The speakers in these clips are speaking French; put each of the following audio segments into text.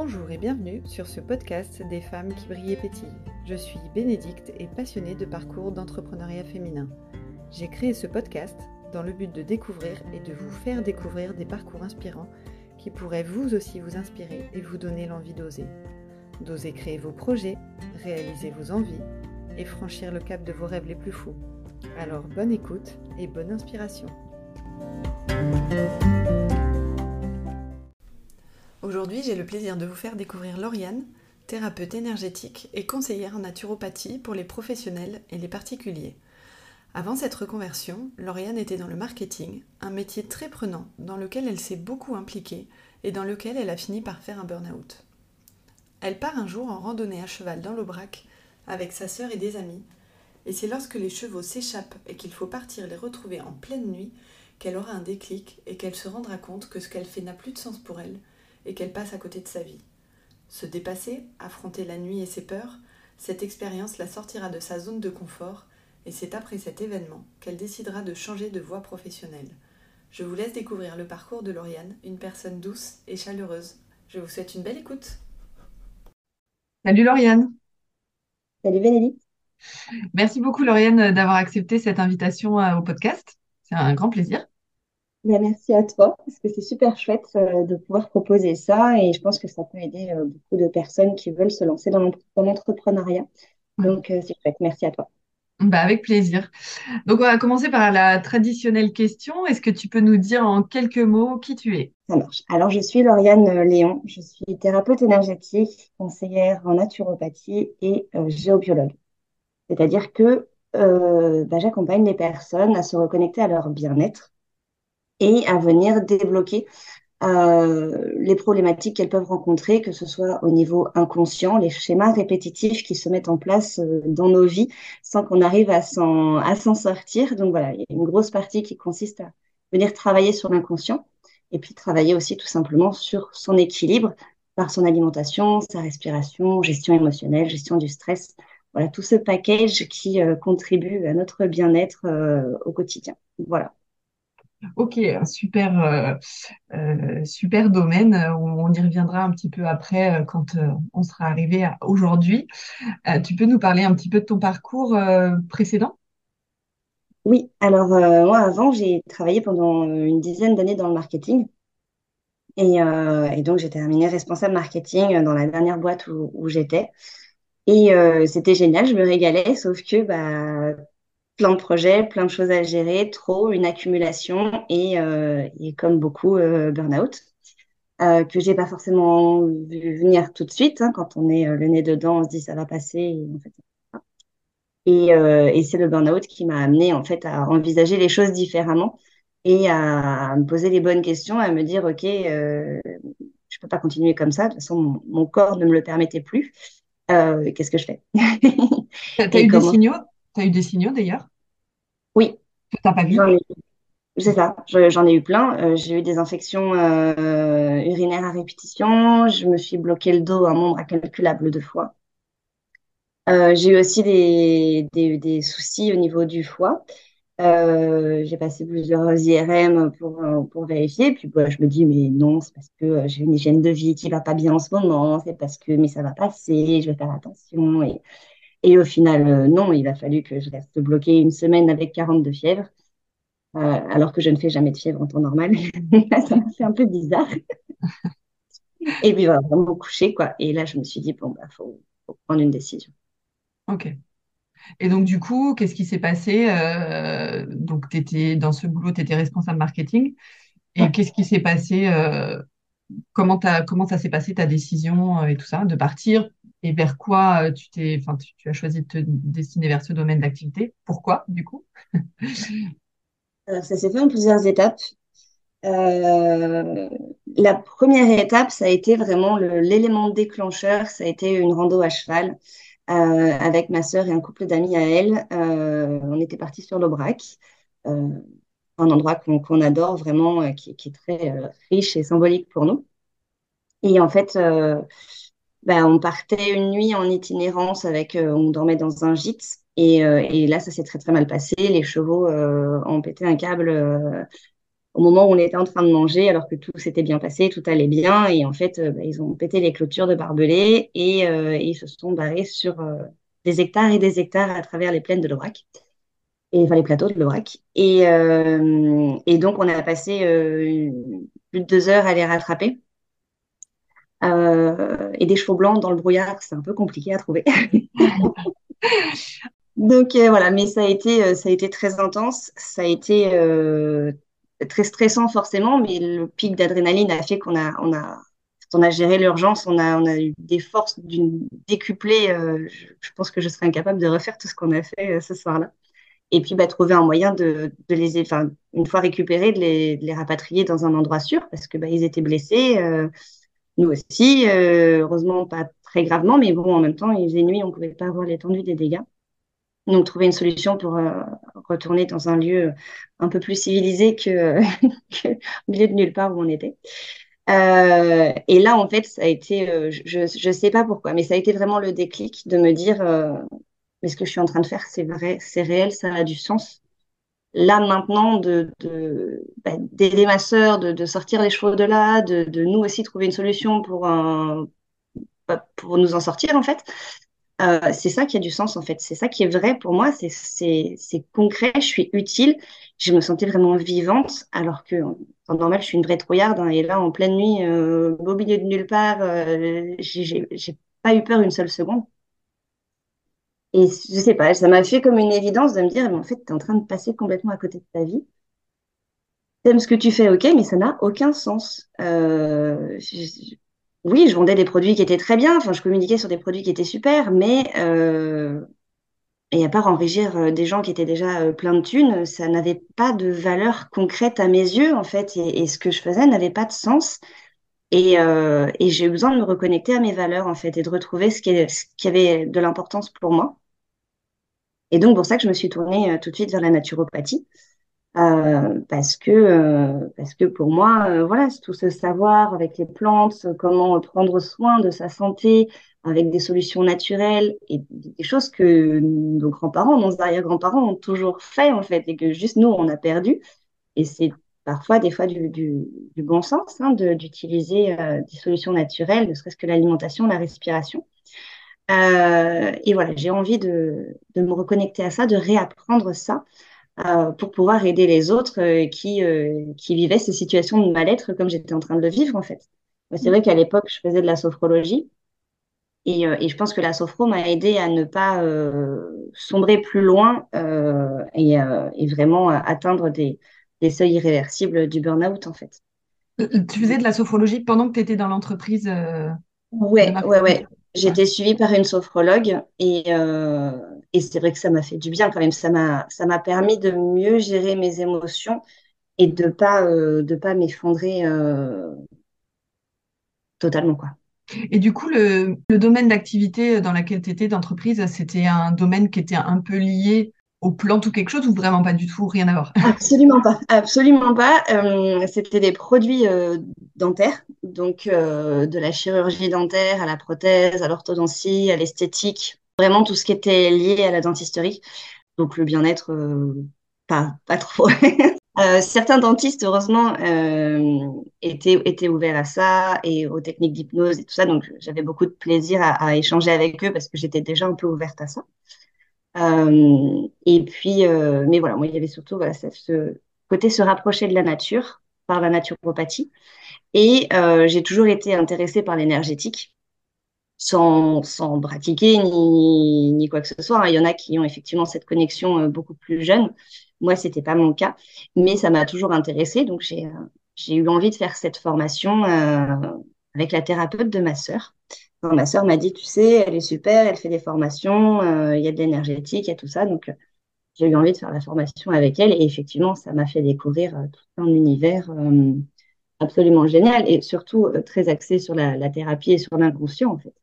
Bonjour et bienvenue sur ce podcast des femmes qui brillent et pétillent. Je suis Bénédicte et passionnée de parcours d'entrepreneuriat féminin. J'ai créé ce podcast dans le but de découvrir et de vous faire découvrir des parcours inspirants qui pourraient vous aussi vous inspirer et vous donner l'envie d'oser. D'oser créer vos projets, réaliser vos envies et franchir le cap de vos rêves les plus fous. Alors bonne écoute et bonne inspiration. Aujourd'hui, j'ai le plaisir de vous faire découvrir Lauriane, thérapeute énergétique et conseillère en naturopathie pour les professionnels et les particuliers. Avant cette reconversion, Lauriane était dans le marketing, un métier très prenant dans lequel elle s'est beaucoup impliquée et dans lequel elle a fini par faire un burn-out. Elle part un jour en randonnée à cheval dans l'Aubrac avec sa sœur et des amis, et c'est lorsque les chevaux s'échappent et qu'il faut partir les retrouver en pleine nuit qu'elle aura un déclic et qu'elle se rendra compte que ce qu'elle fait n'a plus de sens pour elle et qu'elle passe à côté de sa vie. Se dépasser, affronter la nuit et ses peurs, cette expérience la sortira de sa zone de confort et c'est après cet événement qu'elle décidera de changer de voie professionnelle. Je vous laisse découvrir le parcours de Lauriane, une personne douce et chaleureuse. Je vous souhaite une belle écoute. Salut Lauriane. Salut Bénédicte. Merci beaucoup Lauriane d'avoir accepté cette invitation euh, au podcast. C'est un grand plaisir. Ben, merci à toi, parce que c'est super chouette euh, de pouvoir proposer ça et je pense que ça peut aider euh, beaucoup de personnes qui veulent se lancer dans l'entrepreneuriat. Donc, c'est chouette. Merci à toi. Bah, avec plaisir. Donc, on va commencer par la traditionnelle question. Est-ce que tu peux nous dire en quelques mots qui tu es? Ça marche. Alors, je suis Lauriane Léon. Je suis thérapeute énergétique, conseillère en naturopathie et géobiologue. C'est-à-dire que euh, bah, j'accompagne les personnes à se reconnecter à leur bien-être et à venir débloquer euh, les problématiques qu'elles peuvent rencontrer, que ce soit au niveau inconscient, les schémas répétitifs qui se mettent en place euh, dans nos vies sans qu'on arrive à s'en, sortir. Donc voilà, il y a une grosse partie qui consiste à venir travailler sur l'inconscient et puis travailler aussi tout simplement sur son équilibre par son alimentation, sa respiration, gestion émotionnelle, gestion du stress, voilà, tout ce package qui euh, contribue à notre bien-être euh, au quotidien. Voilà. Ok, super, euh, super domaine. On, y reviendra un petit peu après quand on sera arrivé aujourd'hui. tu peux nous parler un petit peu de ton parcours précédent? Oui, alors moi avant, j'ai travaillé pendant une dizaine d'années dans le marketing. Et, donc, j'ai terminé responsable marketing dans la dernière boîte où j'étais. Et euh, c'était génial, je me régalais, sauf que bah, plein de projets, plein de choses à gérer, trop, une accumulation et, euh, et comme beaucoup, euh, burn-out, euh, que j'ai pas forcément vu venir tout de suite. Hein, quand on est euh, le nez dedans, on se dit ça va passer. Et, en fait, et, et c'est le burn-out qui m'a amené en fait à envisager les choses différemment et à, me poser les bonnes questions, à me dire ok, je peux pas continuer comme ça. De toute façon, mon, mon corps ne me le permettait plus. Qu'est-ce que je fais? Tu as, eu des signaux? As eu des signaux d'ailleurs? Oui. Tu n'as pas vu? C'est ça, j'en ai eu plein. Euh, j'ai eu des infections euh, urinaires à répétition. Je me suis bloqué le dos un nombre incalculable de fois. j'ai eu aussi des, des, des, soucis au niveau du foie. Euh, j'ai passé plusieurs IRM pour, euh, pour vérifier. Puis bah, je me dis, mais non, c'est parce que euh, j'ai une hygiène de vie qui va pas bien en ce moment. C'est parce que, mais ça va passer, je vais faire attention. Et, et au final, non, il a fallu que je reste bloquée une semaine avec 40 de fièvre, alors que je ne fais jamais de fièvre en temps normal. ça m'a fait un peu bizarre. et puis, voilà, vraiment coucher, quoi. Et là, je me suis dit, bon, bah, faut, faut prendre une décision. Ok. Et donc, du coup, qu'est-ce qui s'est passé euh, Donc, tu étais dans ce boulot, tu étais responsable marketing. Et qu'est-ce qui s'est passé euh, comment, comment ça s'est passé ta décision euh, et tout ça, de partir Et vers quoi tu t'es, enfin, tu, as choisi de te destiner vers ce domaine d'activité? Pourquoi, du coup? Alors, ça s'est fait en plusieurs étapes. la première étape, ça a été vraiment l'élément déclencheur, ça a été une rando à cheval. Euh, avec ma sœur et un couple d'amis à elle. Euh, on était partis sur l'Aubrac, euh, un endroit qu'on adore vraiment, qui, est très riche et symbolique pour nous. Et en fait, ben, on partait une nuit en itinérance avec, on dormait dans un gîte. Et, et là, ça s'est très très mal passé. Les chevaux ont pété un câble au moment où on était en train de manger, alors que tout s'était bien passé, tout allait bien. Et en fait, bah, ils ont pété les clôtures de barbelés et, ils se sont barrés sur des hectares et des hectares à travers les plaines de l'Aubrac et enfin les plateaux de l'Aubrac. Et, et donc, on a passé plus de deux heures à les rattraper. Et des chevaux blancs dans le brouillard, c'est un peu compliqué à trouver. Donc euh, voilà, mais ça a été, euh, ça a été très intense, ça a été euh, très stressant forcément, mais le pic d'adrénaline a fait qu'on a, on a, on a géré l'urgence, on a, on a eu des forces d'une décuplée. je, pense que je serais incapable de refaire tout ce qu'on a fait ce soir-là. Et puis bah, trouver un moyen de, les, enfin une fois récupérés, de les, de les, rapatrier dans un endroit sûr parce que bah, ils étaient blessés, nous aussi, heureusement pas très gravement, mais bon en même temps il faisait nuit, on pouvait pas avoir l'étendue des dégâts. Donc, trouver une solution pour euh, retourner dans un lieu un peu plus civilisé que, que, au milieu de nulle part où on était. Euh, et là, en fait, ça a été, euh, je ne sais pas pourquoi, mais ça a été vraiment le déclic de me dire, mais ce que je suis en train de faire, c'est vrai, c'est réel, ça a du sens. Là, maintenant, de, bah, d'aider ma sœur, de, sortir les chevaux de là, de, nous aussi trouver une solution pour, bah, pour nous en sortir, en fait. Euh, c'est ça qui a du sens en fait. C'est ça qui est vrai pour moi. C'est concret. Je suis utile. Je me sentais vraiment vivante, alors que en normal, je suis une vraie trouillarde. Hein, et là, en pleine nuit, euh, milieu de nulle part, euh, j'ai pas eu peur une seule seconde. Et je sais pas, ça m'a fait comme une évidence de me dire, mais en fait, tu es en train de passer complètement à côté de ta vie. T'aimes ce que tu fais, ok, mais ça n'a aucun sens. Euh, oui, je vendais des produits qui étaient très bien, enfin, je communiquais sur des produits qui étaient super, mais euh, et à part enrichir euh, des gens qui étaient déjà euh, plein de thunes, ça n'avait pas de valeur concrète à mes yeux, en fait, et, ce que je faisais n'avait pas de sens. Et, euh, et j'ai eu besoin de me reconnecter à mes valeurs, en fait, et de retrouver ce qui, ce qui avait de l'importance pour moi. Et donc, pour ça que je me suis tournée tout de suite vers la naturopathie. Euh, parce que euh, parce que pour moi euh, voilà tout ce savoir avec les plantes comment prendre soin de sa santé avec des solutions naturelles et des choses que nos grands-parents nos arrière-grands-parents ont toujours fait en fait et que juste nous on a perdu et c'est parfois des fois du, du, du bon sens hein, d'utiliser des solutions naturelles ne serait-ce que l'alimentation la respiration. Et voilà j'ai envie de, de me reconnecter à ça de réapprendre ça euh, pour pouvoir aider les autres euh, qui, euh, qui vivaient ces situations de mal-être comme j'étais en train de le vivre en fait. C'est vrai qu'à l'époque, je faisais de la sophrologie. Et, et je pense que la sophro m'a aidé à ne pas sombrer plus loin et, et, vraiment atteindre des, des seuils irréversibles du burn-out en fait. Tu faisais de la sophrologie pendant que tu étais dans l'entreprise Ouais, ouais, ouais. J'étais suivie par une sophrologue et, euh, et c'est vrai que ça m'a fait du bien quand même. Ça m'a, permis de mieux gérer mes émotions et de pas, euh, de pas m'effondrer euh, totalement, quoi. Et du coup, le, le domaine d'activité dans lequel tu étais d'entreprise, c'était un domaine qui était un peu lié aux plantes ou quelque chose ou vraiment pas du tout, rien à voir? Absolument pas, absolument pas. Euh, c'était des produits euh, dentaires, donc euh, de la chirurgie dentaire à la prothèse, à l'orthodontie, à l'esthétique, vraiment tout ce qui était lié à la dentisterie. Donc le bien-être, pas, pas trop. certains dentistes, heureusement, étaient, étaient ouverts à ça et aux techniques d'hypnose et tout ça. Donc j'avais beaucoup de plaisir à, à échanger avec eux parce que j'étais déjà un peu ouverte à ça. Euh, et puis, euh, mais voilà, moi, il y avait surtout ce côté se rapprocher de la nature par la naturopathie. Et euh, j'ai toujours été intéressée par l'énergétique, sans, sans pratiquer ni, ni quoi que ce soit. Il y en a qui ont effectivement cette connexion beaucoup plus jeune. Moi, c'était pas mon cas, mais ça m'a toujours intéressée. Donc, j'ai j'ai eu envie de faire cette formation avec la thérapeute de ma sœur ma sœur m'a dit, tu sais, elle est super, elle fait des formations, euh, il y a de l'énergétique, il y a tout ça. Donc, euh, j'ai eu envie de faire la formation avec elle. Et effectivement, ça m'a fait découvrir euh, tout un univers absolument génial et surtout très axé sur la, thérapie et sur l'inconscient, en fait.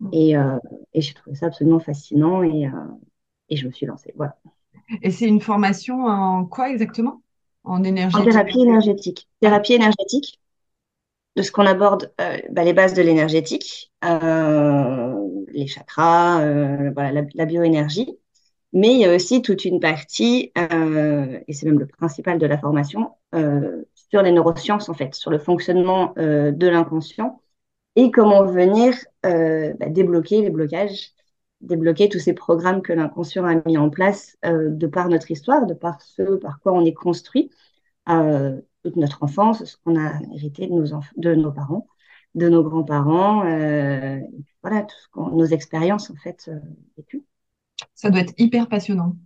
Mmh. Et, et j'ai trouvé ça absolument fascinant et, et je me suis lancée. Voilà. Et c'est une formation en quoi exactement? En énergie En thérapie énergétique. Thérapie énergétique de ce qu'on aborde euh, bah, les bases de l'énergétique, euh, les chakras, euh, la, bioénergie. Mais il y a aussi toute une partie, et c'est même le principal de la formation, sur les neurosciences, en fait, sur le fonctionnement de l'inconscient et comment venir bah, débloquer les blocages, débloquer tous ces programmes que l'inconscient a mis en place de par notre histoire, de par ce par quoi on est construit, toute notre enfance, ce qu'on a hérité de nos, de nos parents, de nos grands-parents, voilà, tout nos expériences en fait vécues. Ça doit être hyper passionnant.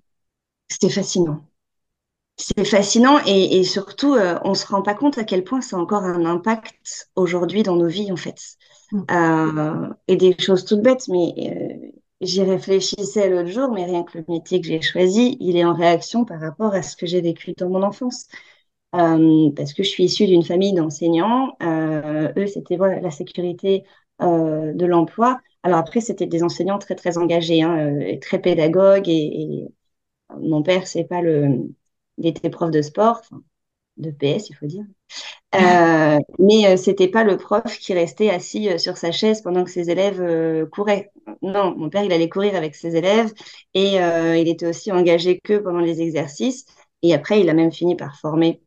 C'était fascinant. C'est fascinant et, surtout, euh, on ne se rend pas compte à quel point ça a encore un impact aujourd'hui dans nos vies, en fait. Mm. Euh, et des choses toutes bêtes, mais euh, j'y réfléchissais l'autre jour, mais rien que le métier que j'ai choisi, il est en réaction par rapport à ce que j'ai vécu dans mon enfance. Parce que je suis issue d'une famille d'enseignants. eux, c'était voilà, la sécurité de l'emploi. Alors après, c'était des enseignants très, très engagés, hein, et très pédagogues. Et, et mon père, c'est pas le il était prof de sport, de PS, il faut dire. Euh, mais euh, c'était pas le prof qui restait assis euh, sur sa chaise pendant que ses élèves couraient. Non, mon père, il allait courir avec ses élèves et il était aussi engagé que pendant les exercices. Et après, il a même fini par former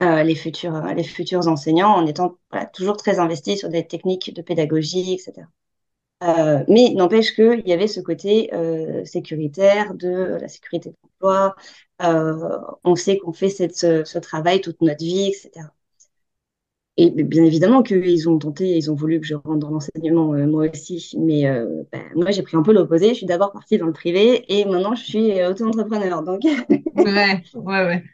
les, futurs, les futurs enseignants en étant toujours très investi sur des techniques de pédagogie, etc. Euh, mais n'empêche qu'il y avait ce côté euh, sécuritaire de la sécurité de l'emploi. Euh, on sait qu'on fait ce, travail toute notre vie, etc. Et bien évidemment qu'ils ont tenté, ils ont voulu que je rentre dans l'enseignement moi aussi. Mais ben, moi, j'ai pris un peu l'opposé. Je suis d'abord partie dans le privé et maintenant, je suis auto-entrepreneur. Donc, ouais, ouais, ouais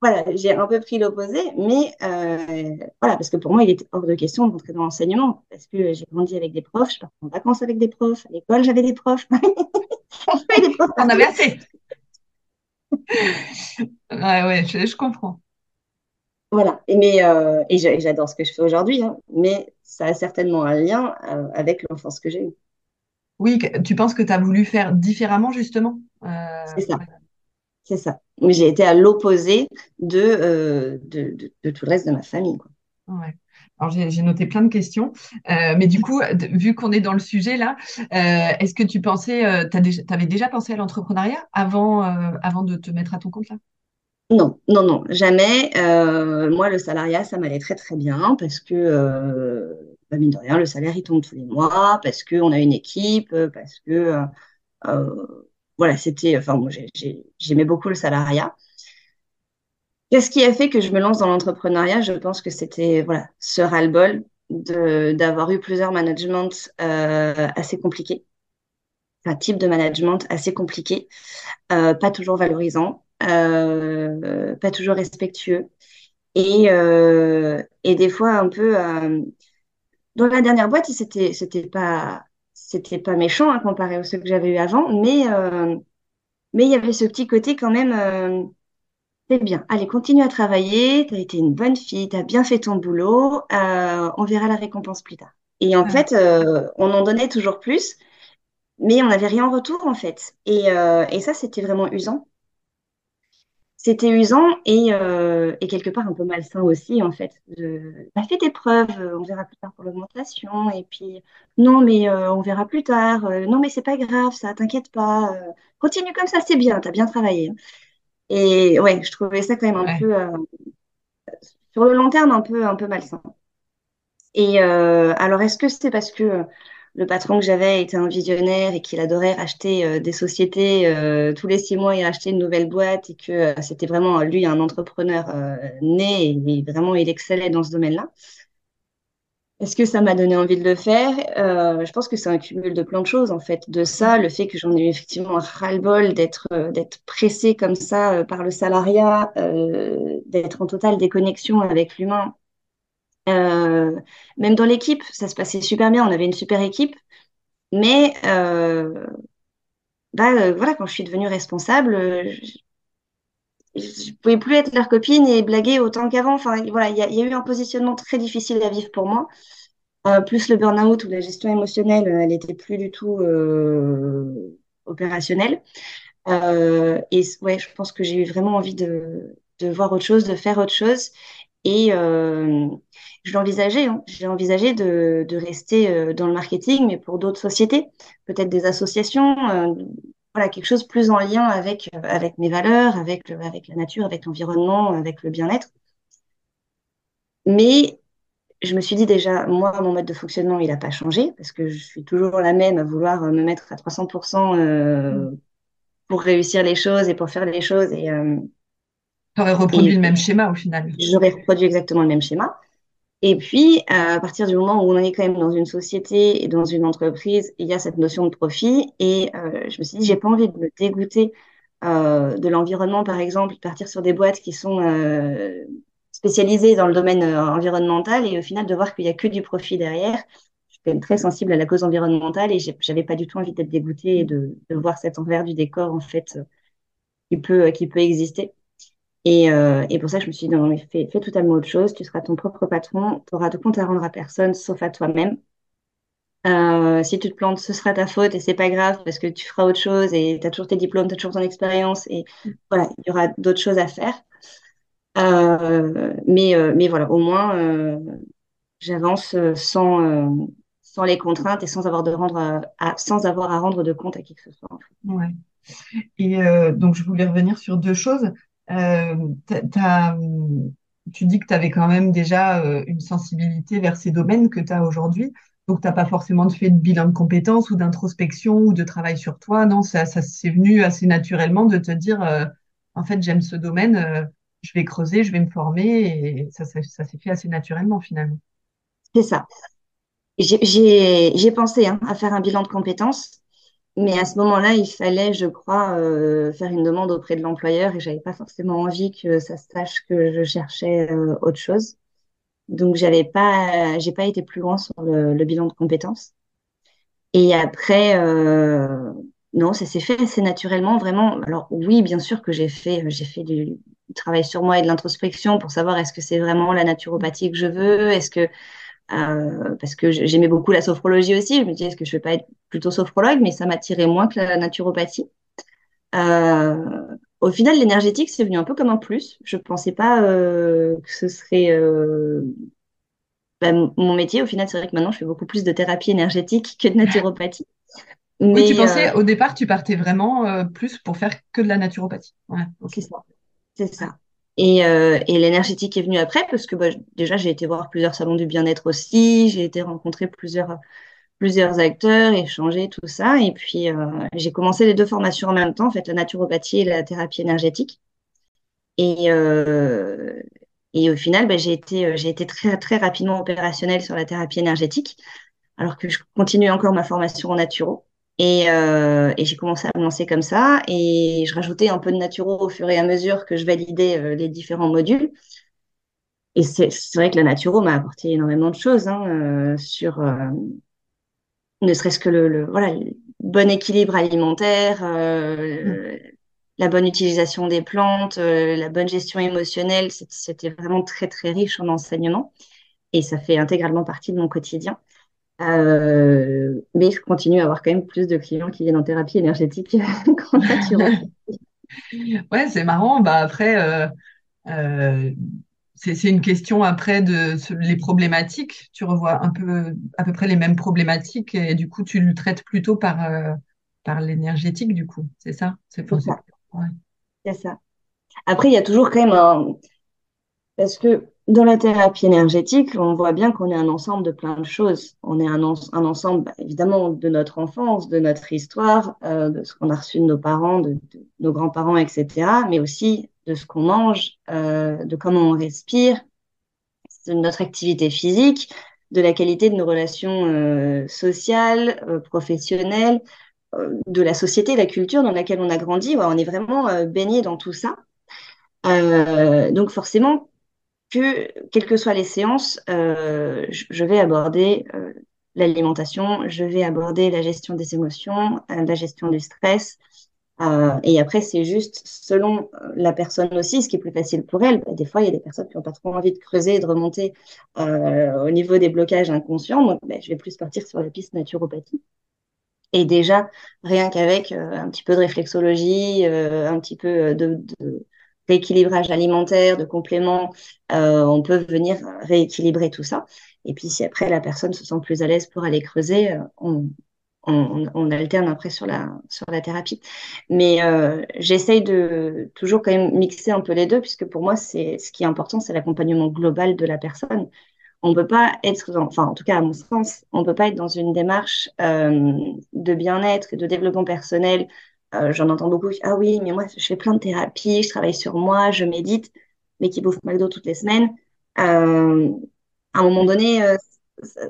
voilà, j'ai un peu pris l'opposé, mais euh, voilà, parce que pour moi, il était hors de question de rentrer dans l'enseignement, parce que j'ai grandi avec des profs, je partais en vacances avec des profs, à l'école, j'avais des profs. des profs On avait assez. ouais, ouais, je, comprends. Voilà, et, mais, euh, et j'adore ce que je fais aujourd'hui, hein, mais ça a certainement un lien euh, avec l'enfance que j'ai eue. Oui, tu penses que tu as voulu faire différemment, justement? C'est ça. C'est ça. Mais j'ai été à l'opposé de, euh, de, de, tout le reste de ma famille. Quoi. Ouais. Alors j'ai noté plein de questions, euh, mais du coup, vu qu'on est dans le sujet là, euh, est-ce que tu pensais, tu avais déjà pensé à l'entrepreneuriat avant, avant de te mettre à ton compte là? Non, non, non, jamais. moi, le salariat, ça m'allait très très bien parce que, bah, mine de rien, le salaire il tombe tous les mois, parce qu'on a une équipe, parce que voilà, c'était, enfin, moi, j'aimais beaucoup le salariat. Qu'est-ce qui a fait que je me lance dans l'entrepreneuriat? Je pense que c'était voilà, ce ras-le-bol d'avoir eu plusieurs managements euh, assez compliqués, un type de management assez compliqué, euh, pas toujours valorisant, euh, pas toujours respectueux, et, et des fois un peu. dans la dernière boîte, c'était c'était pas c'était pas méchant hein, comparé à ceux que j'avais eu avant, mais euh, mais il y avait ce petit côté quand même. Euh, c'est bien. Allez, continue à travailler. Tu as été une bonne fille. Tu as bien fait ton boulot. Euh, on verra la récompense plus tard. Et en fait, on en donnait toujours plus, mais on n'avait rien en retour en fait. Et, et ça, c'était vraiment usant c'était usant et, euh, et, quelque part un peu malsain aussi, en fait. De, bah, fais tes preuves, euh, on verra plus tard pour l'augmentation. Et puis, non, mais euh, on verra plus tard. non, mais c'est pas grave, ça, t'inquiète pas. continue comme ça, c'est bien, t'as bien travaillé. Et ouais, je trouvais ça quand même un peu, sur le long terme, un peu, un peu malsain. Et alors, est-ce que c'est parce que le patron que j'avais était un visionnaire et qu'il adorait racheter euh, des sociétés euh, tous les six mois et acheter une nouvelle boîte et que euh, c'était vraiment lui un entrepreneur né et, vraiment il excellait dans ce domaine-là. Est-ce que ça m'a donné envie de le faire? Je pense que c'est un cumul de plein de choses en fait. De ça, le fait que j'en ai eu effectivement ras-le-bol d'être d'être pressé comme ça par le salariat, d'être en totale déconnexion avec l'humain euh, même dans l'équipe, ça se passait super bien. On avait une super équipe. Mais euh, bah, euh, voilà, quand je suis devenue responsable, je ne pouvais plus être leur copine et blaguer autant qu'avant. Enfin, voilà, il y, a eu un positionnement très difficile à vivre pour moi. plus le burn-out ou la gestion émotionnelle, elle n'était plus du tout opérationnelle. et ouais, je pense que j'ai eu vraiment envie de, voir autre chose, de faire autre chose. Et, je l'envisageais. Hein. J'ai envisagé de, de rester euh, dans le marketing, mais pour d'autres sociétés, peut-être des associations, euh, voilà, quelque chose plus en lien avec, euh, avec mes valeurs, avec, avec la nature, avec l'environnement, avec le bien-être. mais je me suis dit déjà, moi, mon mode de fonctionnement, il n'a pas changé parce que je suis toujours la même à vouloir me mettre à 300% euh, pour réussir les choses et pour faire les choses. Et, euh, tu aurais reproduit le même schéma au final. J'aurais reproduit exactement le même schéma. Et puis, à partir du moment où on est quand même dans une société et dans une entreprise, il y a cette notion de profit. Et euh, je me suis dit, j'ai pas envie de me dégoûter euh, de l'environnement, par exemple, partir sur des boîtes qui sont euh, spécialisées dans le domaine environnemental et au final de voir qu'il n'y a que du profit derrière. Je suis très sensible à la cause environnementale et j'avais pas du tout envie d'être dégoûtée et de, de, voir cet envers du décor, en fait, qui peut, qui peut exister. Et, euh, et, pour ça, je me suis dit, non, mais fais, fais, totalement autre chose. Tu seras ton propre patron. Tu auras de compte à rendre à personne, sauf à toi-même. Euh, si tu te plantes, ce sera ta faute et c'est pas grave parce que tu feras autre chose et tu as toujours tes diplômes, tu as toujours ton expérience et voilà, il y aura d'autres choses à faire. Euh, mais, mais voilà, au moins, j'avance sans, sans les contraintes et sans avoir, de rendre à, sans avoir à rendre de compte à qui que ce soit. Ouais. Et donc, je voulais revenir sur deux choses. Euh, tu dis que tu avais quand même déjà euh, une sensibilité vers ces domaines que tu as aujourd'hui. Donc, tu n'as pas forcément fait de bilan de compétences ou d'introspection ou de travail sur toi. Non, ça, ça venu assez naturellement de te dire, euh, en fait, j'aime ce domaine, je vais creuser, je vais me former. Et ça, ça, s'est fait assez naturellement finalement. C'est ça. J'ai pensé hein, à faire un bilan de compétences. Mais à ce moment-là, il fallait, je crois, euh, faire une demande auprès de l'employeur et j'avais pas forcément envie que ça sache que je cherchais euh, autre chose. Donc, j'avais pas, j'ai pas été plus loin sur le, bilan de compétences. Et après, euh, non, ça s'est fait assez naturellement, vraiment. Alors oui, bien sûr que j'ai fait, j'ai fait du, travail sur moi et de l'introspection pour savoir est-ce que c'est vraiment la naturopathie que je veux, est-ce que euh, parce que j'aimais beaucoup la sophrologie aussi. Je me disais, est-ce que je vais pas être plutôt sophrologue? Mais ça m'attirait moins que la naturopathie. Euh, au final, l'énergétique, c'est venu un peu comme un plus. Je pensais pas euh, que ce serait ben, mon métier. Au final, c'est vrai que maintenant, je fais beaucoup plus de thérapie énergétique que de naturopathie. Mais, oui, tu pensais, au départ, tu partais vraiment plus pour faire que de la naturopathie. Ouais, C'est ça. C'est ça. Et, euh, l'énergétique est venue après parce que bah, déjà j'ai été voir plusieurs salons du bien-être aussi, j'ai été rencontrer plusieurs acteurs, échanger tout ça. Et puis euh, j'ai commencé les deux formations en même temps, en fait la naturopathie et la thérapie énergétique. Et euh, au final, bah, j'ai été j'ai été très très rapidement opérationnelle sur la thérapie énergétique, alors que je continue encore ma formation en naturo. Et, euh, et j'ai commencé à me lancer comme ça. Et je rajoutais un peu de naturo au fur et à mesure que je validais euh, les différents modules. Et c'est vrai que la naturo m'a apporté énormément de choses hein, euh, sur ne serait-ce que le, le, voilà, le bon équilibre alimentaire, euh, la bonne utilisation des plantes, la bonne gestion émotionnelle. C'était vraiment très, très riche en enseignement. Et ça fait intégralement partie de mon quotidien. Euh, mais je continue à avoir quand même plus de clients qui viennent en thérapie énergétique qu'en naturopathie. ouais, c'est marrant. Bah après, euh, euh, c'est une question après de les problématiques. Tu revois un peu à peu près les mêmes problématiques et du coup tu le traites plutôt par euh, par l'énergétique du coup. C'est ça? C'est ça. Ouais. C'est ça. Après, il y a toujours quand même un parce que dans la thérapie énergétique, on voit bien qu'on est un ensemble de plein de choses. On est un, ensemble, bah, évidemment, de notre enfance, de notre histoire, euh, de ce qu'on a reçu de nos parents, de, nos grands-parents, etc., mais aussi de ce qu'on mange, euh, de comment on respire, de notre activité physique, de la qualité de nos relations euh, sociales, professionnelles, de la société, la culture dans laquelle on a grandi. On est vraiment baigné dans tout ça. donc forcément, que, quelles que soient les séances, euh, je, vais aborder euh, l'alimentation, je vais aborder la gestion des émotions, euh, la gestion du stress. Et après, c'est juste selon la personne aussi, ce qui est plus facile pour elle. Des fois, il y a des personnes qui n'ont pas trop envie de creuser et de remonter au niveau des blocages inconscients. Donc, ben, je vais plus partir sur la piste naturopathie. Et déjà, rien qu'avec un petit peu de réflexologie, un petit peu de rééquilibrage alimentaire, de compléments, euh, on peut venir rééquilibrer tout ça. Et puis si après la personne se sent plus à l'aise pour aller creuser, euh, on, on, alterne après sur la, sur la thérapie. Mais euh, j'essaye de toujours quand même mixer un peu les deux, puisque pour moi, c'est ce qui est important, c'est l'accompagnement global de la personne. On ne peut pas être, enfin en tout cas à mon sens, on ne peut pas être dans une démarche de bien-être et de développement personnel. Euh, j'en entends beaucoup, ah oui, mais moi je fais plein de thérapies, je travaille sur moi, je médite, mais qui bouffe McDo toutes les semaines. à un moment donné,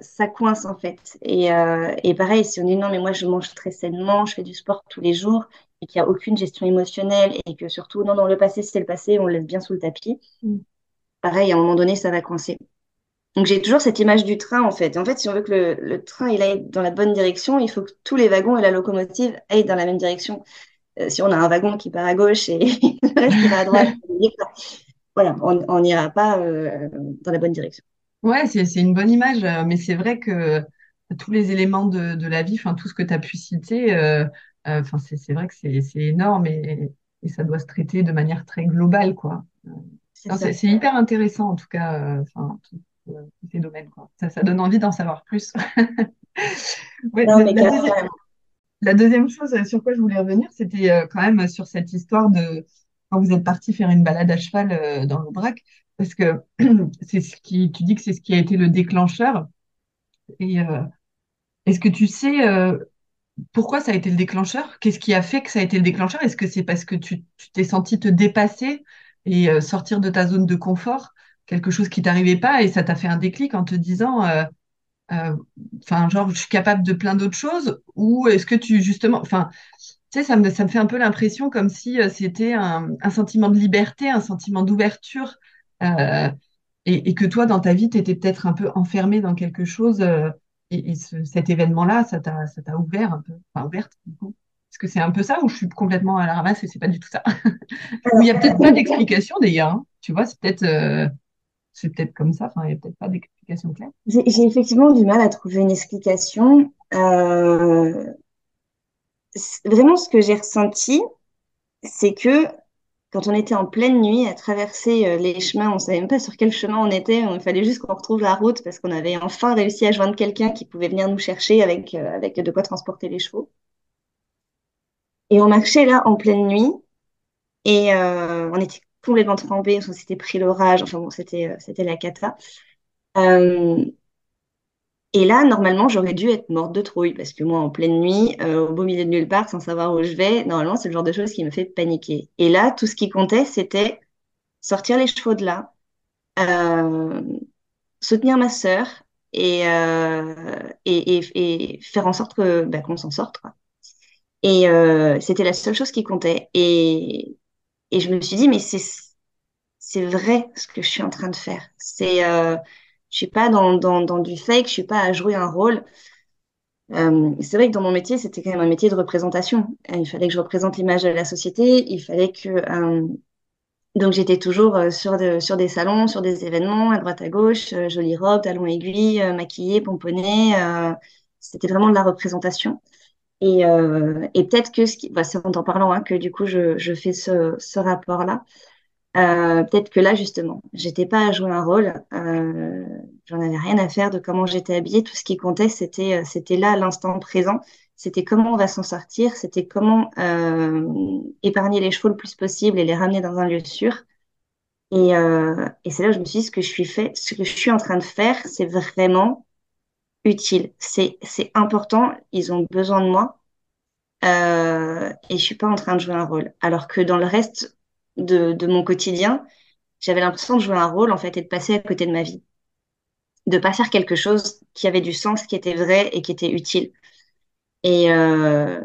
ça, coince en fait. Et, euh, et, pareil, si on dit non, mais moi je mange très sainement, je fais du sport tous les jours et qu'il n'y a aucune gestion émotionnelle et que surtout, non, non, le passé c'est le passé, on le laisse bien sous le tapis. Mm. Pareil, à un moment donné, ça va coincer. Donc j'ai toujours cette image du train en fait. En fait, si on veut que le, le, train il aille dans la bonne direction, il faut que tous les wagons et la locomotive aillent dans la même direction. Euh, si on a un wagon qui part à gauche et le reste qui va à droite, voilà, on n'ira pas euh, dans la bonne direction. Ouais, c'est, une bonne image, euh, mais c'est vrai que tous les éléments de, de la vie, enfin tout ce que tu as pu citer, euh, c'est, vrai que c'est, énorme et, et ça doit se traiter de manière très globale, quoi. C'est, hyper intéressant en tout cas, ces domaines, quoi. Ça, ça donne envie d'en savoir plus. Ouais, Non, mais la, deuxième, carrément. la deuxième chose sur quoi je voulais revenir, c'était quand même sur cette histoire de quand vous êtes parti faire une balade à cheval dans l'Aubrac. Parce que c'est ce qui, tu dis que c'est ce qui a été le déclencheur. Et euh, est-ce que tu sais euh, pourquoi ça a été le déclencheur? Qu'est-ce qui a fait que ça a été le déclencheur? Est-ce que c'est parce que tu tu t'es senti te dépasser et euh, sortir de ta zone de confort, quelque chose qui t'arrivait pas et ça t'a fait un déclic en te disant, enfin, genre, je suis capable de plein d'autres choses? Ou est-ce que tu, justement, enfin, tu sais, ça me, ça me fait un peu l'impression comme si c'était un, un sentiment de liberté, un sentiment d'ouverture euh, et, que toi, dans ta vie, tu étais peut-être un peu enfermé dans quelque chose. Euh, et, cet événement-là, ça t'a, ça t'a ouvert un peu, enfin ouverte du coup. Est-ce que c'est un peu ça ou je suis complètement à la ramasse et c'est pas du tout ça? Ou il y a peut-être pas d'explication d'ailleurs. Hein. Tu vois, c'est peut-être, euh, c'est peut-être comme ça. Il y a peut-être pas d'explication claire. J'ai effectivement du mal à trouver une explication. Euh, vraiment, ce que j'ai ressenti, c'est que quand on était en pleine nuit à traverser euh, les chemins, on savait même pas sur quel chemin on était. Il fallait juste qu'on retrouve la route parce qu'on avait enfin réussi à joindre quelqu'un qui pouvait venir nous chercher avec, euh, avec de quoi transporter les chevaux. Et on marchait là en pleine nuit et on était complètement trempés, on s'était pris l'orage. Enfin bon, c'était euh, c'était la cata. Euh, et là, normalement, j'aurais dû être morte de trouille parce que moi, en pleine nuit, euh, au beau milieu de nulle part, sans savoir où je vais, normalement, c'est le genre de choses qui me fait paniquer. Et là, tout ce qui comptait, c'était sortir les chevaux de là, soutenir ma sœur et, et, faire en sorte que, bah, qu'on s'en sorte. Et c'était la seule chose qui comptait. Et, et je me suis dit, mais c'est, c'est vrai ce que je suis en train de faire. C'est, euh, je suis pas dans, dans, dans du fake, je suis pas à jouer un rôle. Euh, c'est vrai que dans mon métier, c'était quand même un métier de représentation. Euh, il fallait que je représente l'image de la société. Il fallait que euh, donc j'étais toujours sur, de, sur des salons, sur des événements, à droite à gauche, jolie robe, talons aiguilles, maquillée, pomponnée. c'était vraiment de la représentation. Et, et peut-être que ce qui, bah, c'est en t'en parlant hein, que du coup je, je fais ce, ce rapport-là. Euh, peut-être que là, justement, j'étais pas à jouer un rôle. Euh, j'en avais rien à faire de comment j'étais habillée. Tout ce qui comptait, c'était euh, c'était là, l'instant présent. C'était comment on va s'en sortir. C'était comment euh, épargner les chevaux le plus possible et les ramener dans un lieu sûr. Et, euh, et c'est là où je me suis dit, ce que je suis fait, ce que je suis en train de faire, c'est vraiment utile. C'est important. Ils ont besoin de moi. Euh, et je suis pas en train de jouer un rôle. Alors que dans le reste de, de mon quotidien, j'avais l'impression de jouer un rôle en fait et de passer à côté de ma vie, de pas faire quelque chose qui avait du sens, qui était vrai et qui était utile. Et euh,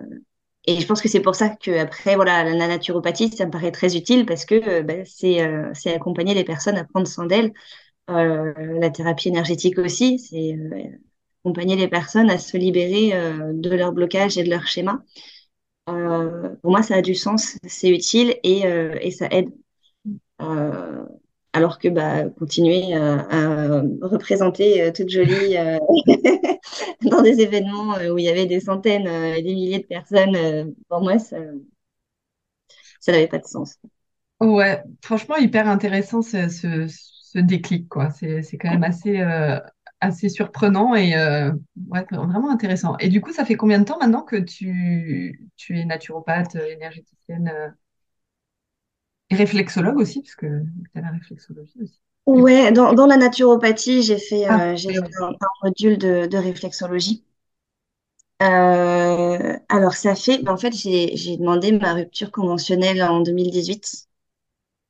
et je pense que c'est pour ça que après voilà la naturopathie ça me paraît très utile parce que bah, c'est c'est accompagner les personnes à prendre soin d'elles. La thérapie énergétique aussi, c'est accompagner les personnes à se libérer euh, de leur blocage et de leur schéma. Euh, pour moi, ça a du sens, c'est utile et, euh, et ça aide. Alors que bah, continuer à, représenter toute jolie dans des événements où il y avait des centaines et des milliers de personnes, pour moi, ça, ça n'avait pas de sens. Ouais, franchement, hyper intéressant ce, ce, ce déclic, quoi. C'est, c'est quand même assez, assez surprenant et vraiment intéressant. Et du coup, ça fait combien de temps maintenant que tu, tu es naturopathe, énergéticienne et réflexologue aussi, parce que tu as la réflexologie aussi. Ouais, dans, dans la naturopathie, j'ai fait, ah, j'ai fait un, module de, de réflexologie. Euh, alors, ça fait, ben, en fait, j'ai demandé ma rupture conventionnelle en 2018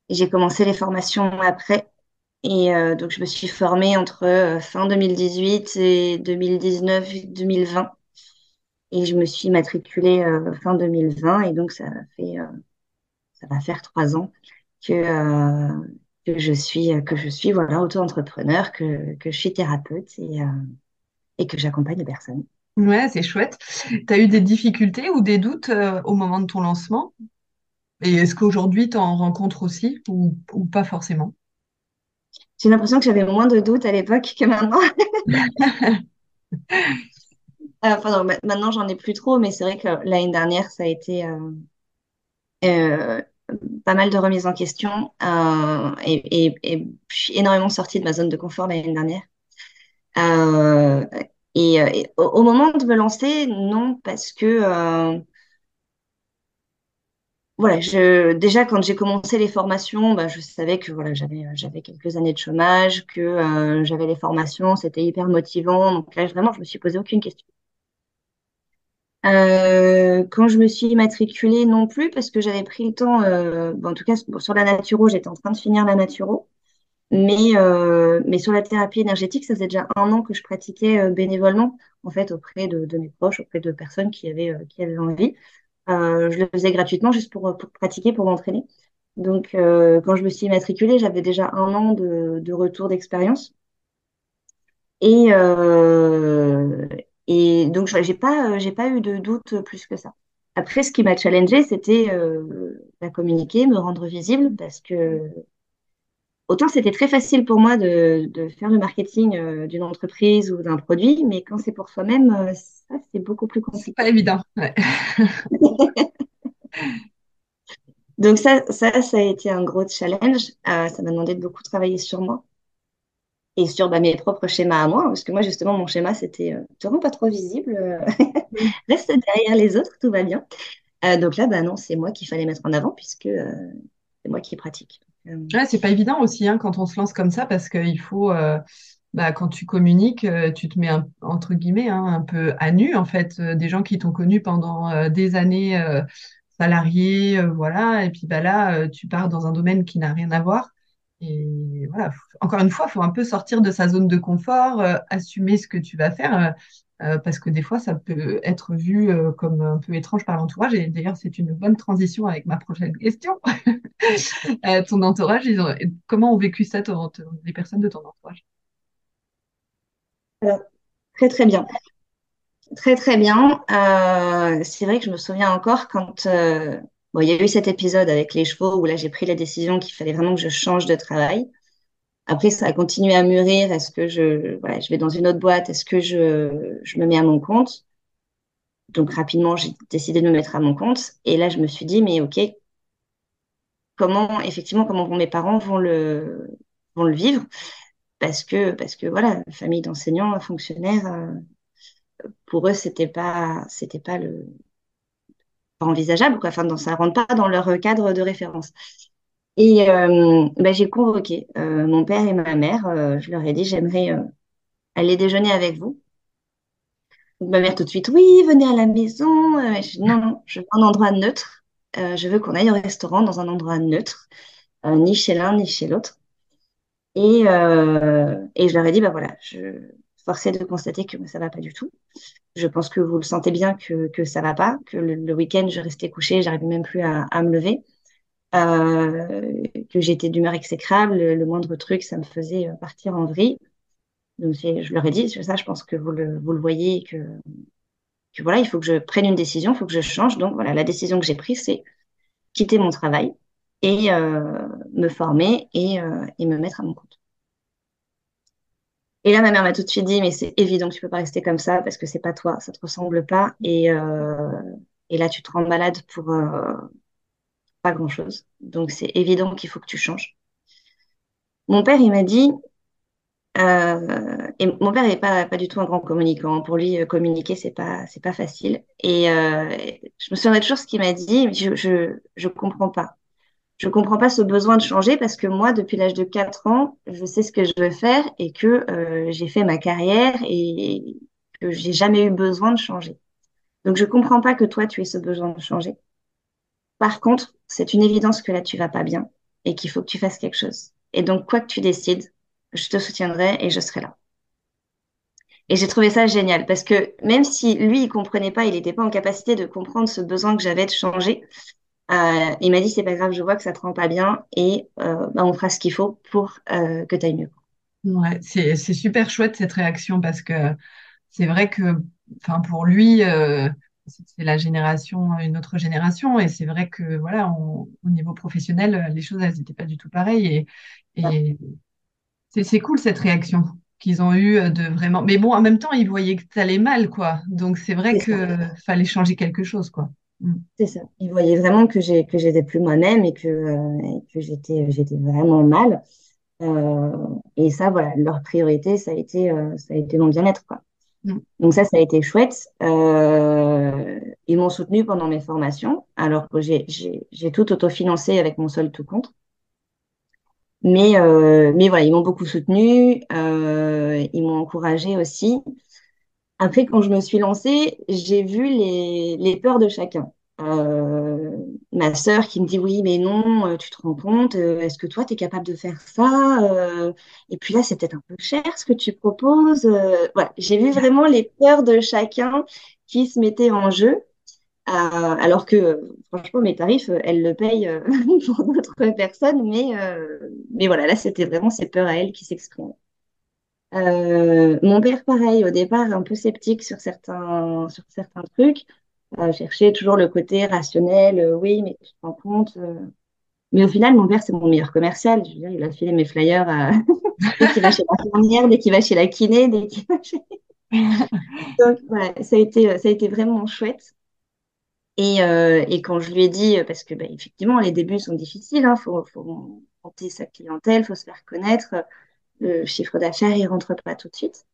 et j'ai commencé les formations après. Et euh, donc, je me suis formée entre euh, fin 2018 et 2019-2020. Et je me suis matriculée fin 2020. Et donc, ça fait, ça va faire trois ans que, que je suis, suis voilà, auto-entrepreneur, que, que je suis thérapeute et, et que j'accompagne les personnes. Ouais, c'est chouette. Tu as eu des difficultés ou des doutes euh, au moment de ton lancement? Et est-ce qu'aujourd'hui, tu en rencontres aussi ou, ou pas forcément? J'ai l'impression que j'avais moins de doutes à l'époque que maintenant. Euh, enfin, non, maintenant, j'en ai plus trop, mais c'est vrai que l'année dernière, ça a été euh, pas mal de remises en question et, et, je suis énormément sortie de ma zone de confort l'année dernière. Et, euh, au, moment de me lancer, non, parce que euh, voilà, je, déjà quand j'ai commencé les formations, bah, je savais que voilà, j'avais j'avais quelques années de chômage, que euh, j'avais les formations, c'était hyper motivant. Donc là, vraiment, je me suis posé aucune question. quand je me suis matriculée non plus, parce que j'avais pris le temps, en tout cas sur la naturo, j'étais en train de finir la naturo. Mais, euh, mais sur la thérapie énergétique, ça faisait déjà un an que je pratiquais euh, bénévolement, en fait, auprès de, de, mes proches, auprès de personnes qui avaient, euh, qui avaient envie. Euh, je le faisais gratuitement juste pour, pour pratiquer, pour m'entraîner. Donc, quand je me suis matriculée, j'avais déjà un an de, de retour d'expérience. Et, et donc, j'ai pas, pas eu de doute plus que ça. Après, ce qui m'a challengé, c'était la communiquer, me rendre visible, parce que autant c'était très facile pour moi de, faire le marketing euh, d'une entreprise ou d'un produit, mais quand c'est pour soi-même, euh, ça, c'est beaucoup plus compliqué. Pas évident. Donc ça, ça, ça a été un gros challenge. Euh, ça m'a demandé de beaucoup travailler sur moi et sur bah, mes propres schémas à moi, parce que moi, justement, mon schéma, c'était te rends pas trop visible, reste derrière les autres, tout va bien. donc là, bah, non, c'est moi qu'il fallait mettre en avant, puisque c'est moi qui pratique. Ouais, c'est pas évident aussi hein, quand on se lance comme ça parce qu'il faut, euh, bah, quand tu communiques, euh, tu te mets entre guillemets hein, un peu à nu en fait, euh, des gens qui t'ont connu pendant des années salariés, voilà, et puis bah là, tu pars dans un domaine qui n'a rien à voir. Et voilà, encore une fois, il faut un peu sortir de sa zone de confort, assumer ce que tu vas faire. Euh, parce que des fois, ça peut être vu euh, comme un peu étrange par l'entourage. Et d'ailleurs, c'est une bonne transition avec ma prochaine question. Euh, ton entourage, ils ont... comment ont vécu ça les personnes de ton entourage? Très, très bien. Très, très bien. c'est vrai que je me souviens encore quand bon, il y a eu cet épisode avec les chevaux où là, j'ai pris la décision qu'il fallait vraiment que je change de travail. Après, ça a continué à mûrir. Est-ce que je, voilà, je vais dans une autre boîte? Est-ce que je, je me mets à mon compte? Donc, rapidement, j'ai décidé de me mettre à mon compte. Et là, je me suis dit, mais OK, comment, effectivement, comment mes parents vont le, vont le vivre? Parce que, parce que voilà, famille d'enseignants, fonctionnaires, euh, pour eux, c'était pas, c'était pas le, envisageable. Enfin, ça rentre pas dans leur cadre de référence. Et euh, bah, j'ai convoqué euh, mon père et ma mère. Euh, je leur ai dit, j'aimerais aller déjeuner avec vous. Ma mère tout de suite, oui, venez à la maison. Je, non, non, je veux un endroit neutre. je veux qu'on aille au restaurant dans un endroit neutre, ni chez l'un ni chez l'autre. Et, et je leur ai dit, bah voilà, je de constater que ça va pas du tout. Je pense que vous le sentez bien que, que ça va pas, que le, week-end, je restais couchée, j'arrivais même plus à me lever. Euh, que j'étais d'humeur exécrable, le, moindre truc, ça me faisait euh, partir en vrille. Donc je leur ai dit, ça, je pense que vous le, voyez, que, voilà, il faut que je prenne une décision, il faut que je change. Donc voilà, la décision que j'ai prise, c'est quitter mon travail et euh, me former et, me mettre à mon compte. Et là, ma mère m'a tout de suite dit, mais c'est évident tu peux pas rester comme ça parce que c'est pas toi, ça te ressemble pas. Et là, tu te rends malade pour, grand-chose. Donc c'est évident qu'il faut que tu changes. Mon père, il m'a dit, euh, et mon père n'est pas, pas du tout un grand communicant. Pour lui, euh, communiquer, c'est pas, c'est pas facile. Et euh, je me souviendrai toujours ce qu'il m'a dit. Je, je, je comprends pas. Je comprends pas ce besoin de changer parce que moi, depuis l'âge de 4 ans, je sais ce que je veux faire et que j'ai fait ma carrière et que j'ai jamais eu besoin de changer. Donc, je comprends pas que toi, tu aies ce besoin de changer. Par contre, c'est une évidence que là, tu vas pas bien et qu'il faut que tu fasses quelque chose. Et donc, quoi que tu décides, je te soutiendrai et je serai là. Et j'ai trouvé ça génial parce que même si lui, il comprenait pas, il n'était pas en capacité de comprendre ce besoin que j'avais de changer, euh, il m'a dit c'est pas grave, je vois que ça te rend pas bien et euh, bah, on fera ce qu'il faut pour euh, que tu ailles mieux. Ouais, c'est, super chouette cette réaction parce que c'est vrai que pour lui, c'est la génération, une autre génération et c'est vrai que voilà, on- au niveau professionnel, les choses, elles n'étaient pas du tout pareilles et, et c'est, cool cette réaction qu'ils ont eue de vraiment. Mais bon, en même temps, ils voyaient que ça allait mal, quoi. Donc c'est vrai ça. que fallait changer quelque chose, quoi. Mm. C'est ça. Il voyait vraiment que j'ai que j'étais plus moi-même et que euh, et que j'étais j'étais vraiment mal. Euh, et ça, voilà, leur priorité, ça a été euh, ça a été mon bien-être, quoi. Donc ça, ça a été chouette. Euh, ils m'ont soutenu pendant mes formations, alors que j'ai tout autofinancé avec mon seul tout compte. Mais euh, mais voilà, ils m'ont beaucoup soutenu. Euh, ils m'ont encouragé aussi. Après, quand je me suis lancée, j'ai vu les peurs de chacun. Euh, ma sœur qui me dit oui, mais non, euh, tu te rends compte, euh, est-ce que toi, tu es capable de faire ça? Et puis là, c'est peut-être un peu cher ce que tu proposes. J'ai vu vraiment les peurs de chacun qui se mettaient en jeu. Alors que, franchement, mes tarifs, elle le paye pour d'autres personnes, mais, mais voilà, là, c'était vraiment ces peurs à elle qui s'exprimaient. Mon père, pareil, au départ, un peu sceptique sur certains, sur certains trucs, euh, cherchait toujours le côté rationnel, euh, oui, mais tu te rends compte. euh. Mais au final, mon père, c'est mon meilleur commercial. Je veux dire, il a filé mes flyers à... dès qu'il va chez l'infirmière, dès qu'il va chez la kiné, dès qu'il va chez... Donc, voilà, ça a été, ça a été vraiment chouette. Et, euh, et quand je lui ai dit, parce que bah, effectivement, les débuts sont difficiles, hein, faut, monter sa clientèle, faut se faire connaître, le chiffre d'affaires, il rentre pas tout de suite.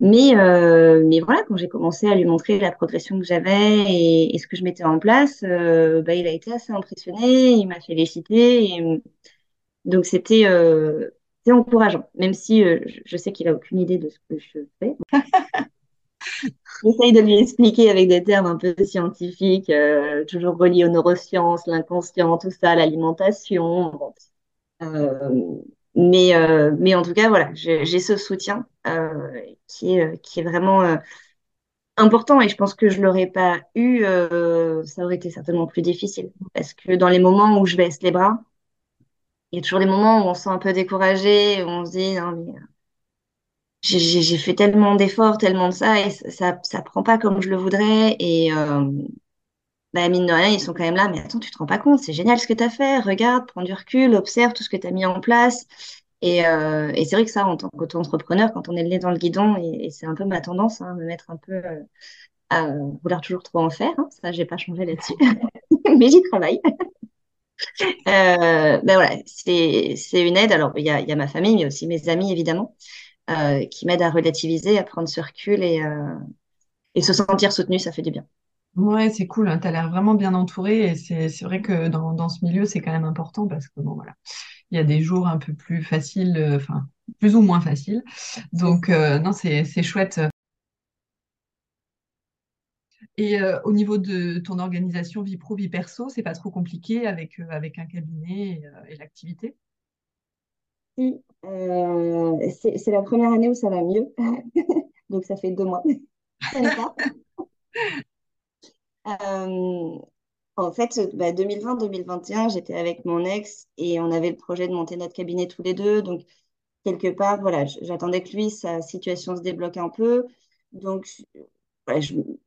Mais, euh, mais voilà, quand j'ai commencé à lui montrer la progression que j'avais et, et ce que je mettais en place, euh, bah, il a été assez impressionné, il m'a félicité. Et, donc c'était euh, encourageant, même si euh, je, sais qu'il a aucune idée de ce que je fais. J'essaye de lui expliquer avec des termes un peu scientifiques, euh, toujours reliés aux neurosciences, l'inconscient, tout ça, l'alimentation. Bon. Mais, euh, mais en tout cas, voilà, j'ai ce soutien euh, qui est, qui est vraiment euh, important et je pense que je l'aurais pas eu, euh, ça aurait été certainement plus difficile. Parce que dans les moments où je baisse les bras, il y a toujours des moments où on se sent un peu découragé, où on se dit, non, mais euh, j'ai fait tellement d'efforts, tellement de ça et ça, ça prend pas comme je le voudrais. Et euh, bah, mine de rien, ils sont quand même là, mais attends, tu te rends pas compte, c'est génial ce que tu as fait, regarde, prends du recul, observe tout ce que tu as mis en place. Et, euh, et c'est vrai que ça, en tant qu'auto-entrepreneur, quand on est le nez dans le guidon, et, c'est un peu ma tendance, hein, me mettre un peu euh, à vouloir toujours trop en faire, hein, ça, j'ai pas changé là-dessus, mais j'y travaille. Euh, ben voilà, c'est, une aide. Alors, il y a, y a ma famille, mais aussi mes amis, évidemment, euh, qui m'aident à relativiser, à prendre ce recul et, et se sentir soutenu, ça fait du bien. Ouais, c'est cool, hein, tu as l'air vraiment bien entouré et c'est c'est vrai que dans, dans ce milieu, c'est quand même important parce que bon, voilà, il y a des jours un peu plus faciles, euh, enfin, plus ou moins faciles. Donc, euh, non, c'est c'est chouette. Et euh, au niveau de ton organisation vie pro, vie perso, c'est pas trop compliqué avec, avec un cabinet et, et l'activité? Si, c'est c'est la première année où ça va mieux, donc ça fait deux mois. Euh, en fait, bah, 2020-2021, j'étais avec mon ex et on avait le projet de monter notre cabinet tous les deux. Donc, quelque part, voilà, j'attendais que lui, sa situation se débloque un peu. Donc,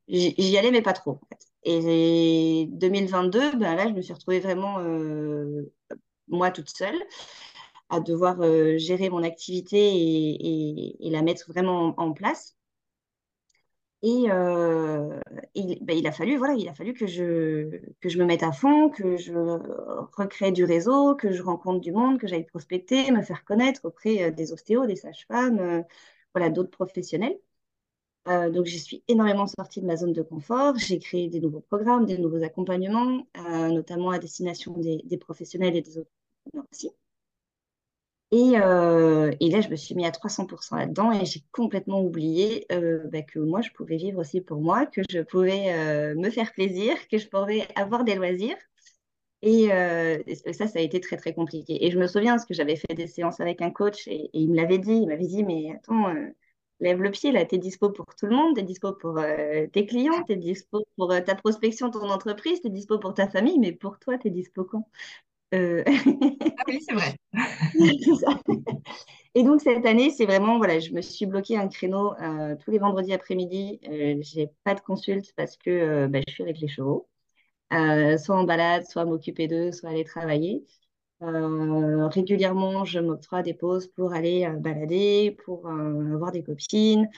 j'y allais, mais pas trop. en. Et 2022, ben là, je me suis retrouvée vraiment, euh, moi, toute seule, à devoir euh, gérer mon activité et, la mettre vraiment en, en place. Et, ben, il a fallu, voilà, il a fallu que je, que je me mette à fond, que je recrée du réseau, que je rencontre du monde, que j'aille prospecter, me faire connaître auprès des ostéos, des sages-femmes, voilà, d'autres professionnels. Euh, donc, je suis énormément sortie de ma zone de confort. J'ai créé des nouveaux programmes, des nouveaux accompagnements, euh, notamment à destination des, professionnels et des autres aussi. Et, euh, et, là, je me suis mis à 300% là-dedans et j'ai complètement oublié bah, que moi, je pouvais vivre aussi pour moi, que je pouvais me faire plaisir, que je pouvais avoir des loisirs. Et, ça, ça a été très, très compliqué. Et je me souviens parce que j'avais fait des séances avec un coach et, et il me l'avait dit, il m'avait dit, mais attends, lève le pied, là, tu es dispo pour tout le monde, tu es dispo pour euh, tes clients, tu es dispo pour euh, ta prospection, ton entreprise, tu es dispo pour ta famille, mais pour toi, tu es dispo quand? Euh, Ah oui, c'est vrai. Et donc, cette année, c'est vraiment, voilà, je me suis bloqué un créneau tous les vendredis après-midi. Je n'ai pas de consulte parce que bah, je suis avec les chevaux. soit en balade, soit m'occuper d'eux, soit aller travailler. Euh, régulièrement, je m'octroie des pauses pour aller euh, balader, pour euh, voir des copines,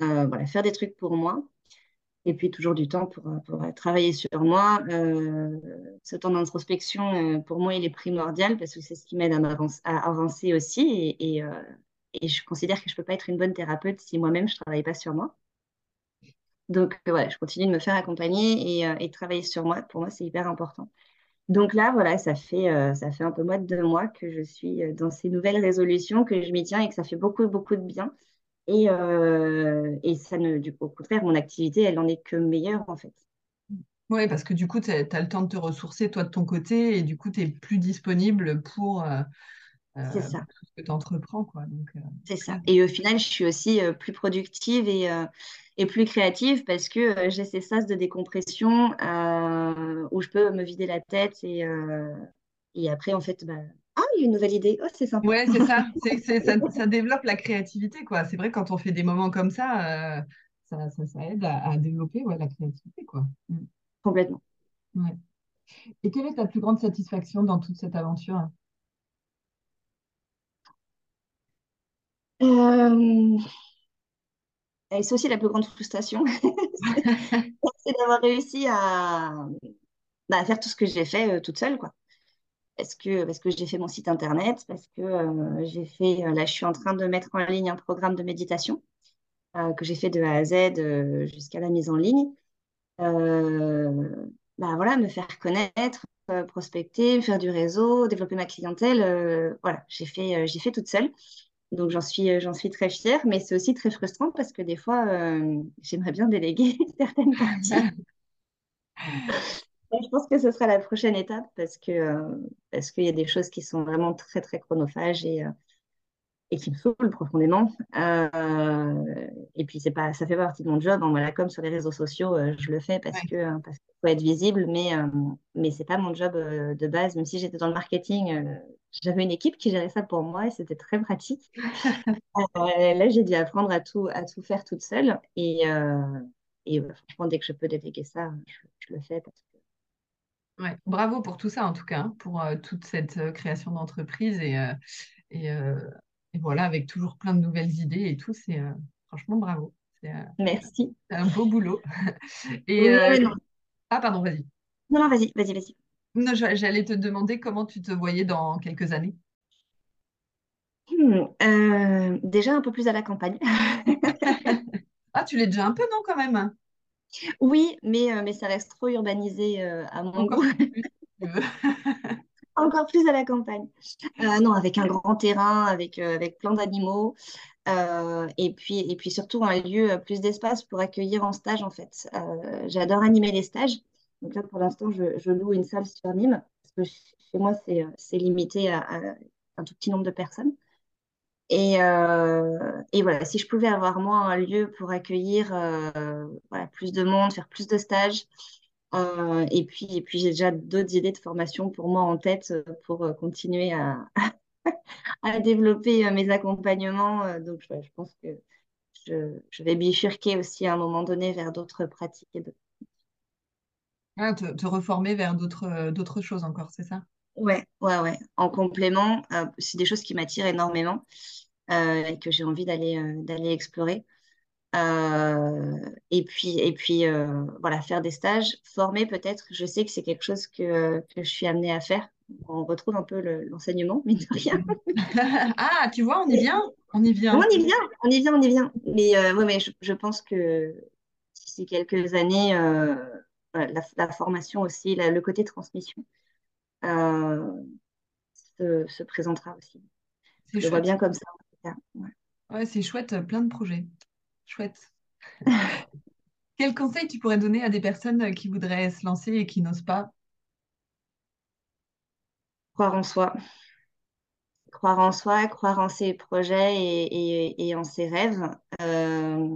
voilà, faire des trucs pour moi. Et puis toujours du temps pour, pour travailler sur moi. ce temps d'introspection, pour moi, il est primordial parce que c'est ce qui m'aide à, avancer aussi. Et, je considère que je ne peux pas être une bonne thérapeute si moi-même je ne travaille pas sur moi. Donc, voilà, je continue de me faire accompagner et, travailler sur moi. Pour moi, c'est hyper important. Donc là, voilà, ça fait, euh, ça fait un peu moins de deux mois que je suis euh, dans ces nouvelles résolutions, que je m'y tiens et que ça fait beaucoup, beaucoup de bien. Et, euh, et ça ne, du coup, au contraire, mon activité, elle n'en est que meilleure, en fait. Oui, parce que du coup, tu as, le temps de te ressourcer, toi, de ton côté, et du coup, tu es plus disponible pour c'est ça. tout ce que tu entreprends. Quoi. c'est ça. Et au final, je suis aussi plus productive et et plus créative parce que euh, j'ai ces sas de décompression euh, où je peux me vider la tête et, euh, et après, en fait, bah, ah, il y a une nouvelle idée. Oh, c'est sympa. Ouais, c'est ça. ça. ça. développe la créativité, quoi. C'est vrai, quand on fait des moments comme ça, ça, ça, aide à, développer ouais, la créativité, quoi. Mm. Complètement. Ouais. Et quelle est ta plus grande satisfaction dans toute cette aventure? Euh... Et c'est aussi la plus grande frustration, c'est d'avoir réussi à, bah, faire tout ce que j'ai fait euh, toute seule, quoi. Parce que, parce que j'ai fait mon site internet, parce que euh, j'ai fait, euh, là, je suis en train de mettre en ligne un programme de méditation que j'ai fait de A à Z jusqu'à la mise en ligne. bah voilà, me faire connaître, prospecter, faire du réseau, développer ma clientèle. voilà, j'ai fait, j'ai fait toute seule. Donc j'en suis, euh, j'en suis très fière, mais c'est aussi très frustrant parce que des fois, euh, j'aimerais bien déléguer certaines parties. je pense que ce sera la prochaine étape parce que euh, parce qu'il y a des choses qui sont vraiment très très chronophages et, et qui me saoulent profondément. et puis c'est pas, ça fait partie de mon job. Voilà, comme sur les réseaux sociaux, je le fais parce que parce qu'il faut être visible, mais mais c'est pas mon job de base. Même si j'étais dans le marketing, j'avais une équipe qui gérait ça pour moi et c'était très pratique. Euh, là, j'ai dû apprendre à tout, à tout faire toute seule. Et, euh, et franchement, dès que je peux déléguer ça, je, le fais. Parce que... ouais, bravo pour tout ça, en tout cas, hein, pour euh, toute cette création d'entreprise. Et, et, et, voilà, avec toujours plein de nouvelles idées et tout. C'est franchement bravo. Merci. C'est un beau boulot. et, Ah, pardon, vas-y. Non, non, vas-y, vas-y, vas-y. J'allais te demander comment tu te voyais dans quelques années. Hmm, euh, déjà un peu plus à la campagne. ah, tu l'es déjà un peu, non, quand même? Oui, mais, euh, mais ça reste trop urbanisé euh, à mon goût. Encore plus à la campagne. non, avec un grand terrain, avec, avec plein d'animaux. et, puis, et puis surtout un lieu, plus d'espace pour accueillir en stage, en fait. J'adore animer les stages. Donc là, pour l'instant, je, loue une salle sur Nîmes, parce que chez moi, c'est limité à, un tout petit nombre de personnes. Et, euh, et, voilà, si je pouvais avoir moi un lieu pour accueillir euh, voilà, plus de monde, faire plus de stages, euh, et puis, et puis j'ai déjà d'autres idées de formation pour moi en tête pour continuer à, à développer mes accompagnements. Donc je, pense que je, je, vais bifurquer aussi à un moment donné vers d'autres pratiques et ah, te, reformer vers d'autres choses encore, c'est ça? Ouais, ouais, ouais. En complément, euh, c'est des choses qui m'attirent énormément euh, et que j'ai envie d'aller d'aller explorer. et puis, et puis voilà, faire des stages, former peut-être. Je sais que c'est quelque chose que, que je suis amenée à faire. On retrouve un peu l'enseignement, mais de rien. ah, tu vois, on y vient. On y vient. On y vient, on y vient, on y vient. Mais, ouais, mais je, je, pense que d'ici quelques années, la, la, formation aussi, le côté transmission se, se, présentera aussi. Je vois bien comme ça. Ouais, ouais c'est chouette, plein de projets. Chouette. Quel conseil tu pourrais donner à des personnes qui voudraient se lancer et qui n'osent pas? Croire en soi. Croire en soi, croire en ses projets et, et, en ses rêves. Euh,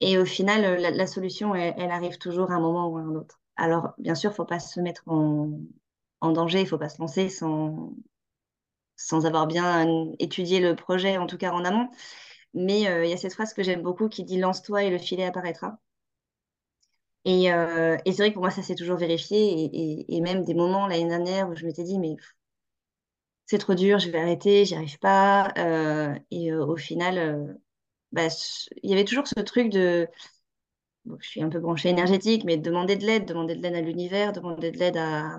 et au final, la, solution, elle, arrive toujours à un moment ou à un autre. Alors, bien sûr, il ne faut pas se mettre en, en danger, il ne faut pas se lancer sans, sans avoir bien étudié le projet, en tout cas en amont. Mais euh, il y a cette phrase que j'aime beaucoup qui dit lance-toi et le filet apparaîtra. Et, euh, et c'est vrai que pour moi, ça s'est toujours vérifié. Et, et, même des moments l'année dernière où je m'étais dit, mais c'est trop dur, je vais arrêter, j'y arrive pas. Euh, et au final, bah, il y avait toujours ce truc de. je suis un peu branchée énergétique, mais demander de l'aide, demander de l'aide à l'univers, demander de l'aide à,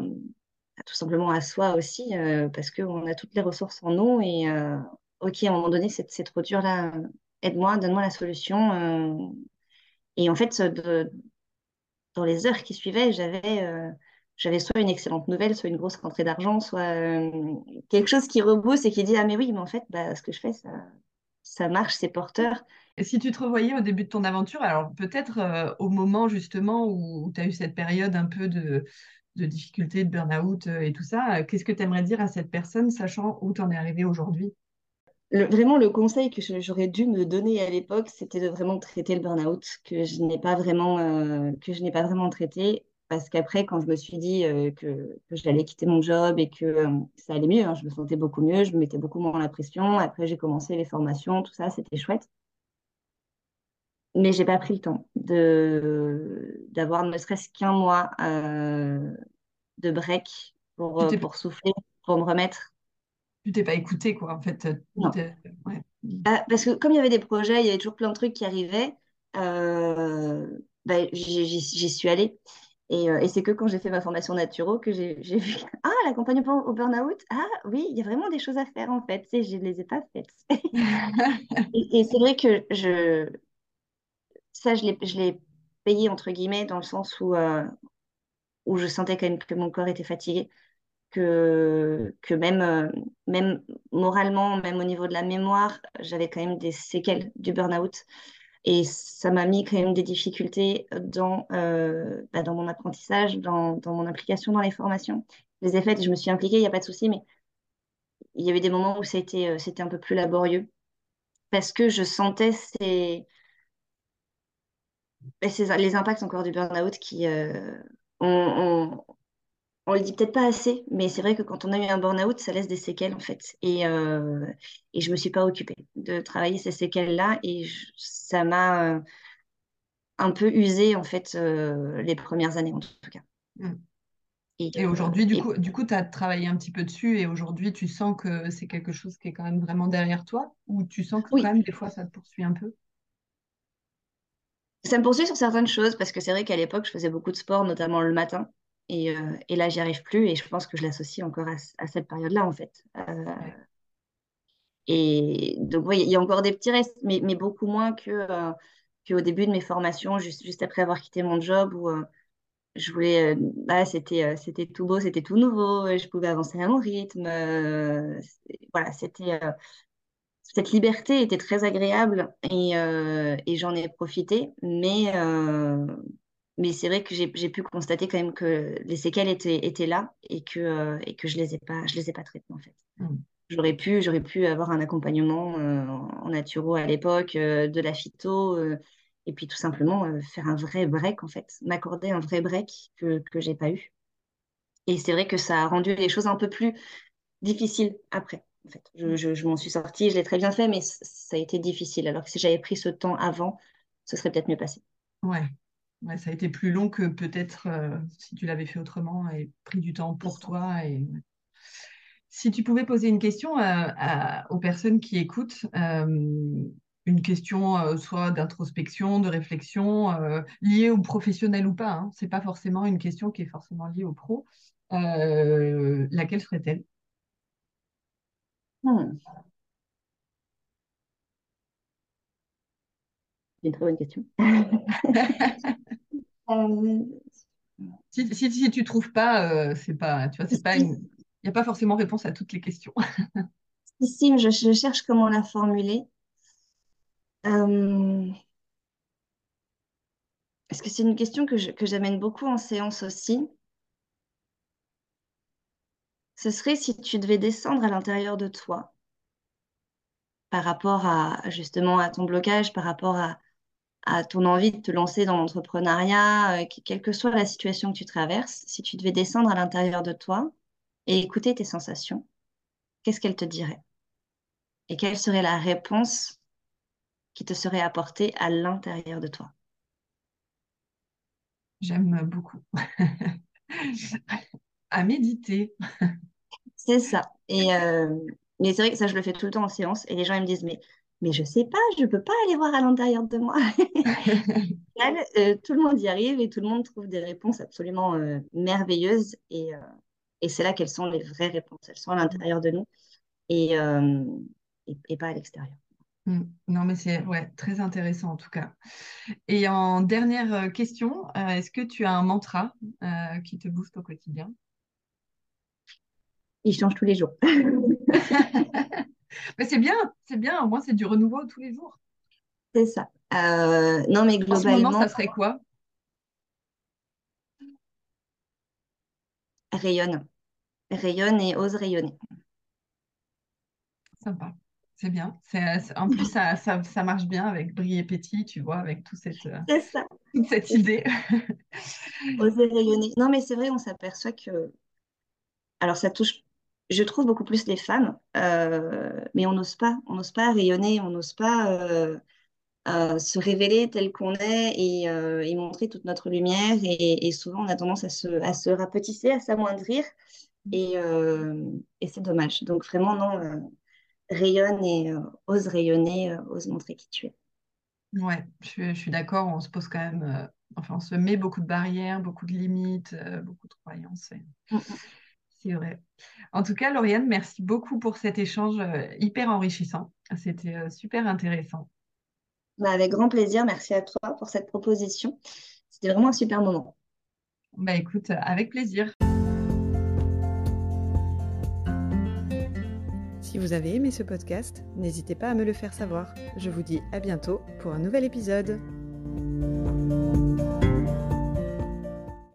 tout simplement à soi aussi, parce qu'on a toutes les ressources en nous. Et, ok, à un moment donné, c'est trop dur là, aide-moi, donne-moi la solution. Euh. Et en fait, dans les heures qui suivaient, j'avais euh, j'avais soit une excellente nouvelle, soit une grosse rentrée d'argent, soit euh, quelque chose qui rebousse et qui dit Ah, mais oui, mais en fait, bah, ce que je fais, ça, ça marche, c'est porteur. Et si tu te revoyais au début de ton aventure, alors peut-être au moment justement où tu as eu cette période un peu de, de difficulté, de burn-out et tout ça, qu'est-ce que tu aimerais dire à cette personne, sachant où tu en es arrivé aujourd'hui? Vraiment, le conseil que j'aurais dû me donner à l'époque, c'était de vraiment traiter le burn-out, que je n'ai pas vraiment, euh, pas vraiment traité. Parce qu'après, quand je me suis dit euh, que, j'allais quitter mon job et que euh, ça allait mieux, hein, je me sentais beaucoup mieux, je me mettais beaucoup moins la pression. Après, j'ai commencé les formations, tout ça, c'était chouette. Mais j'ai pas pris le temps de d'avoir ne serait-ce qu'un mois de break pour, pour souffler, pour me remettre tu t'es pas écouté, quoi, en fait. Bah, parce que comme il y avait des projets, il y avait toujours plein de trucs qui arrivaient, euh, bah, j'y suis allée. Et, euh, et c'est que quand j'ai fait ma formation naturo que j'ai vu Ah, l'accompagnement au burn-out, ah oui, il y a vraiment des choses à faire en fait. Je ne les ai pas faites. et, c'est vrai que je, ça, je l'ai payé entre guillemets dans le sens où, euh, où je sentais quand même que mon corps était fatigué que, que même, euh, même moralement, même au niveau de la mémoire, j'avais quand même des séquelles du burn-out. Et ça m'a mis quand même des difficultés dans, euh, bah, dans mon apprentissage, dans, dans, mon implication dans les formations. Les effets, je me suis impliquée, il n'y a pas de souci, mais il y avait des moments où c'était un peu plus laborieux parce que je sentais ces, les impacts encore du burn-out qui ont, on le dit peut-être pas assez, mais c'est vrai que quand on a eu un burn-out, ça laisse des séquelles en fait. Et, euh, et je me suis pas occupée de travailler ces séquelles-là et ça m'a euh, un peu usé en fait euh, les premières années en tout cas. Mmh. Et, aujourd'hui, du, coup, du coup, tu as travaillé un petit peu dessus et aujourd'hui, tu sens que c'est quelque chose qui est quand même vraiment derrière toi ou tu sens que quand même des fois ça te poursuit un peu? Ça me poursuit sur certaines choses parce que c'est vrai qu'à l'époque, je faisais beaucoup de sport, notamment le matin. Et, euh, et là, j'y arrive plus et je pense que je l'associe encore à, cette période-là, en fait. Euh, et donc, oui, il y a encore des petits restes, mais, beaucoup moins que, euh, qu'au début de mes formations, juste, après avoir quitté mon job où je voulais, bah, c'était, c'était tout beau, c'était tout nouveau, je pouvais avancer à mon rythme. voilà, c'était, cette liberté était très agréable et, et j'en ai profité, mais mais c'est vrai que j'ai pu constater quand même que les séquelles étaient, étaient là et que, euh, et que je ne les, ai pas, je les ai pas traitées en fait. Mmh. J'aurais pu, pu avoir un accompagnement euh, en naturo à l'époque, euh, de la phyto, et puis tout simplement faire un vrai break en fait, m'accorder un vrai break que, que je n'ai pas eu. Et c'est vrai que ça a rendu les choses un peu plus difficiles après. En fait. Je, je, je m'en suis sortie, je l'ai très bien fait, mais ça a été difficile. Alors que si j'avais pris ce temps avant, ce serait peut-être mieux passé. Ouais, ça a été plus long que peut-être euh, si tu l'avais fait autrement et pris du temps pour toi. Et... Si tu pouvais poser une question aux personnes qui écoutent, euh, une, question soit d'introspection, de réflexion, liée au professionnel ou pas. Hein. C'est pas forcément une question qui est forcément liée au pro. laquelle serait-elle? Hmm. C'est une très bonne question. si, si, si, tu trouves pas, c'est pas, tu vois, c'est pas une il n'y a pas forcément réponse à toutes les questions. si, si, je, je, cherche comment la formuler. Euh... Est-ce que c'est une question que, que j'amène beaucoup en séance aussi Ce serait si tu devais descendre à l'intérieur de toi par rapport à justement à ton blocage, par rapport à, ton envie de te lancer dans l'entrepreneuriat, euh, quelle que soit la situation que tu traverses, si tu devais descendre à l'intérieur de toi, et écouter tes sensations, qu'est-ce qu'elles te diraient Et quelle serait la réponse qui te serait apportée à l'intérieur de toi? J'aime beaucoup. à méditer. C'est ça. Et euh, mais c'est vrai que ça, je le fais tout le temps en séance. Et les gens ils me disent, mais, mais je sais pas, je peux pas aller voir à l'intérieur de moi. Euh, tout le monde y arrive et tout le monde trouve des réponses absolument euh, merveilleuses. Et, et c'est là qu'elles sont les vraies réponses. Elles sont à l'intérieur de nous et, euh, et, pas à l'extérieur. Mmh. Non, mais c'est ouais, très intéressant en tout cas. Et en dernière question, est-ce que tu as un mantra qui te booste au quotidien? Il change tous les jours. mais c'est bien, c'est bien. Au moins, c'est du renouveau tous les jours. C'est ça. non, mais globalement. En ce moment, ça serait quoi? Rayonne rayonne et ose rayonner. Sympa, c'est bien. en plus, ça, ça, marche bien avec briller petit, tu vois, avec tout cette, ça. toute cette idée. Oser rayonner. Non, mais c'est vrai, on s'aperçoit que. Alors, ça touche, je trouve, beaucoup plus les femmes, euh, mais on n'ose pas. On n'ose pas rayonner, on n'ose pas. Euh, euh, se révéler tel qu'on est et, montrer toute notre lumière. Et, souvent, on a tendance à se, à se rapetisser, à s'amoindrir. Et, euh, et c'est dommage. Donc vraiment, non, rayonne et ose rayonner, ose montrer qui tu es. Ouais, je, suis d'accord. On se pose quand même, enfin, on se met beaucoup de barrières, beaucoup de limites, beaucoup de croyances. Mm, mm. C'est vrai. En tout cas, Lauriane, merci beaucoup pour cet échange hyper enrichissant. C'était super intéressant. Bah, avec grand plaisir. Merci à toi pour cette proposition. C'était vraiment un super moment. Bah écoute, avec plaisir. Si vous avez aimé ce podcast, n'hésitez pas à me le faire savoir. Je vous dis à bientôt pour un nouvel épisode.